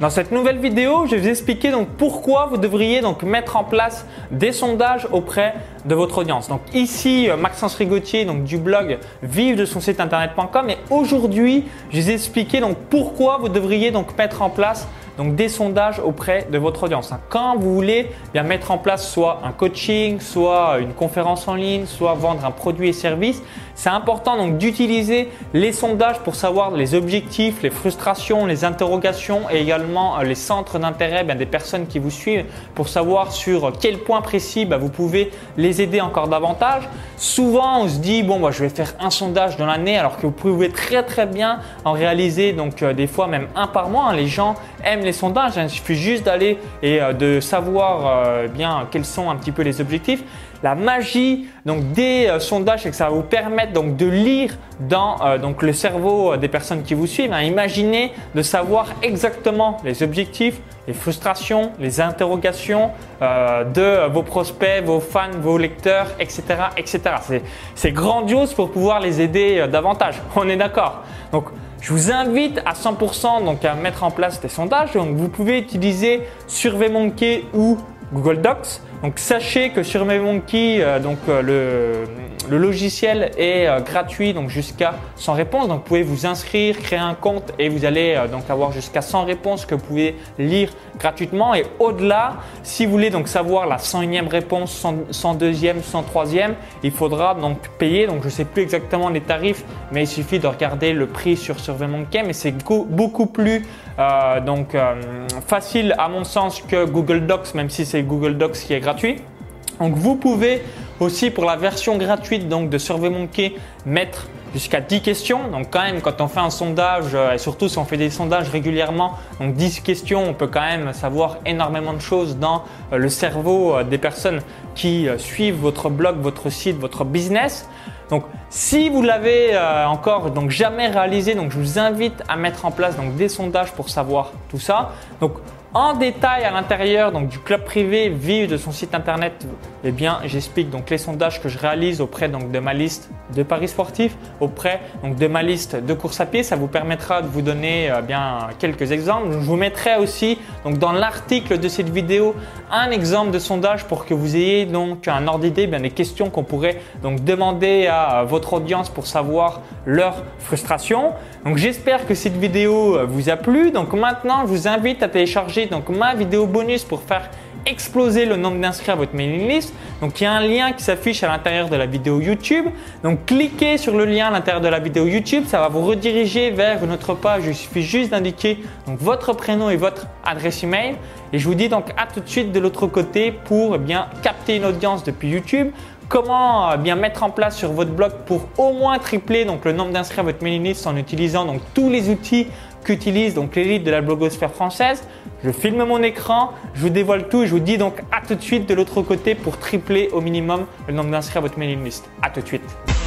Dans cette nouvelle vidéo, je vais vous expliquer donc pourquoi vous devriez donc mettre en place des sondages auprès de votre audience. Donc ici, euh, Maxence Rigotier donc du blog vive de son site internet.com et aujourd'hui, je vais vous expliquer donc pourquoi vous devriez donc mettre en place donc des sondages auprès de votre audience. Quand vous voulez bien mettre en place soit un coaching, soit une conférence en ligne, soit vendre un produit et service, c'est important donc d'utiliser les sondages pour savoir les objectifs, les frustrations, les interrogations et également euh, les centres d'intérêt des personnes qui vous suivent pour savoir sur quel point précis bah, vous pouvez les aider encore davantage. Souvent, on se dit bon, bah, je vais faire un sondage dans l'année alors que vous pouvez très très bien en réaliser donc euh, des fois même un par mois. Hein. Les gens aiment les sondages. Hein. Il suffit juste d'aller et euh, de savoir euh, bien quels sont un petit peu les objectifs. La magie donc des euh, sondages, c'est que ça va vous permettre donc de lire dans donc le cerveau des personnes qui vous suivent. Hein. Imaginez de savoir exactement les objectifs, les frustrations, les interrogations de vos prospects, vos fans, vos lecteurs, etc., etc. C'est grandiose pour pouvoir les aider davantage. On est d'accord. Donc je vous invite à 100% donc à mettre en place des sondages. Donc vous pouvez utiliser SurveyMonkey ou Google Docs. Donc sachez que SurveyMonkey, euh, donc euh, le le logiciel est euh, gratuit donc jusqu'à 100 réponses. Donc vous pouvez vous inscrire, créer un compte et vous allez euh, donc avoir jusqu'à 100 réponses que vous pouvez lire gratuitement. Et au-delà, si vous voulez donc savoir la 101e réponse, 102e, 103e, il faudra donc payer. Donc je ne sais plus exactement les tarifs, mais il suffit de regarder le prix sur SurveyMonkey. Mais c'est beaucoup plus euh, donc facile à mon sens que Google Docs, même si c'est Google Docs qui est gratuit. Donc vous pouvez aussi pour la version gratuite donc de SurveyMonkey mettre jusqu'à 10 questions. Donc quand même quand on fait un sondage euh, et surtout si on fait des sondages régulièrement, donc 10 questions, on peut quand même savoir énormément de choses dans euh, le cerveau euh, des personnes qui suivent votre blog, votre site, votre business. Donc si vous l'avez encore donc jamais réalisé, donc je vous invite à mettre en place donc des sondages pour savoir tout ça. Donc en détail à l'intérieur donc du club privé vive de son site internet, eh bien j'explique donc les sondages que je réalise auprès donc de ma liste de paris sportifs, auprès donc de ma liste de course à pied. Ça vous permettra de vous donner euh, bien quelques exemples. Je vous mettrai aussi donc dans l'article de cette vidéo un exemple de sondage pour que vous ayez donc un ordre d'idée bien des questions qu'on pourrait donc demander à votre audience pour savoir leur frustration. Donc j'espère que cette vidéo euh, vous a plu. Donc maintenant je vous invite à télécharger donc ma vidéo bonus pour faire exploser le nombre d'inscrits à votre mailing list. Donc il y a un lien qui s'affiche à l'intérieur de la vidéo YouTube. Donc cliquez sur le lien à l'intérieur de la vidéo YouTube, ça va vous rediriger vers une autre page. Il suffit juste d'indiquer donc votre prénom et votre adresse email. Et je vous dis donc à tout de suite de l'autre côté pour eh bien capter une audience depuis YouTube. Comment euh, bien mettre en place sur votre blog pour au moins tripler donc le nombre d'inscrits à votre mailing list en utilisant donc tous les outils qu'utilise donc l'élite de la blogosphère française. Je filme mon écran, je vous dévoile tout je vous dis donc à tout de suite de l'autre côté pour tripler au minimum le nombre d'inscrits à votre mailing list. À tout de suite.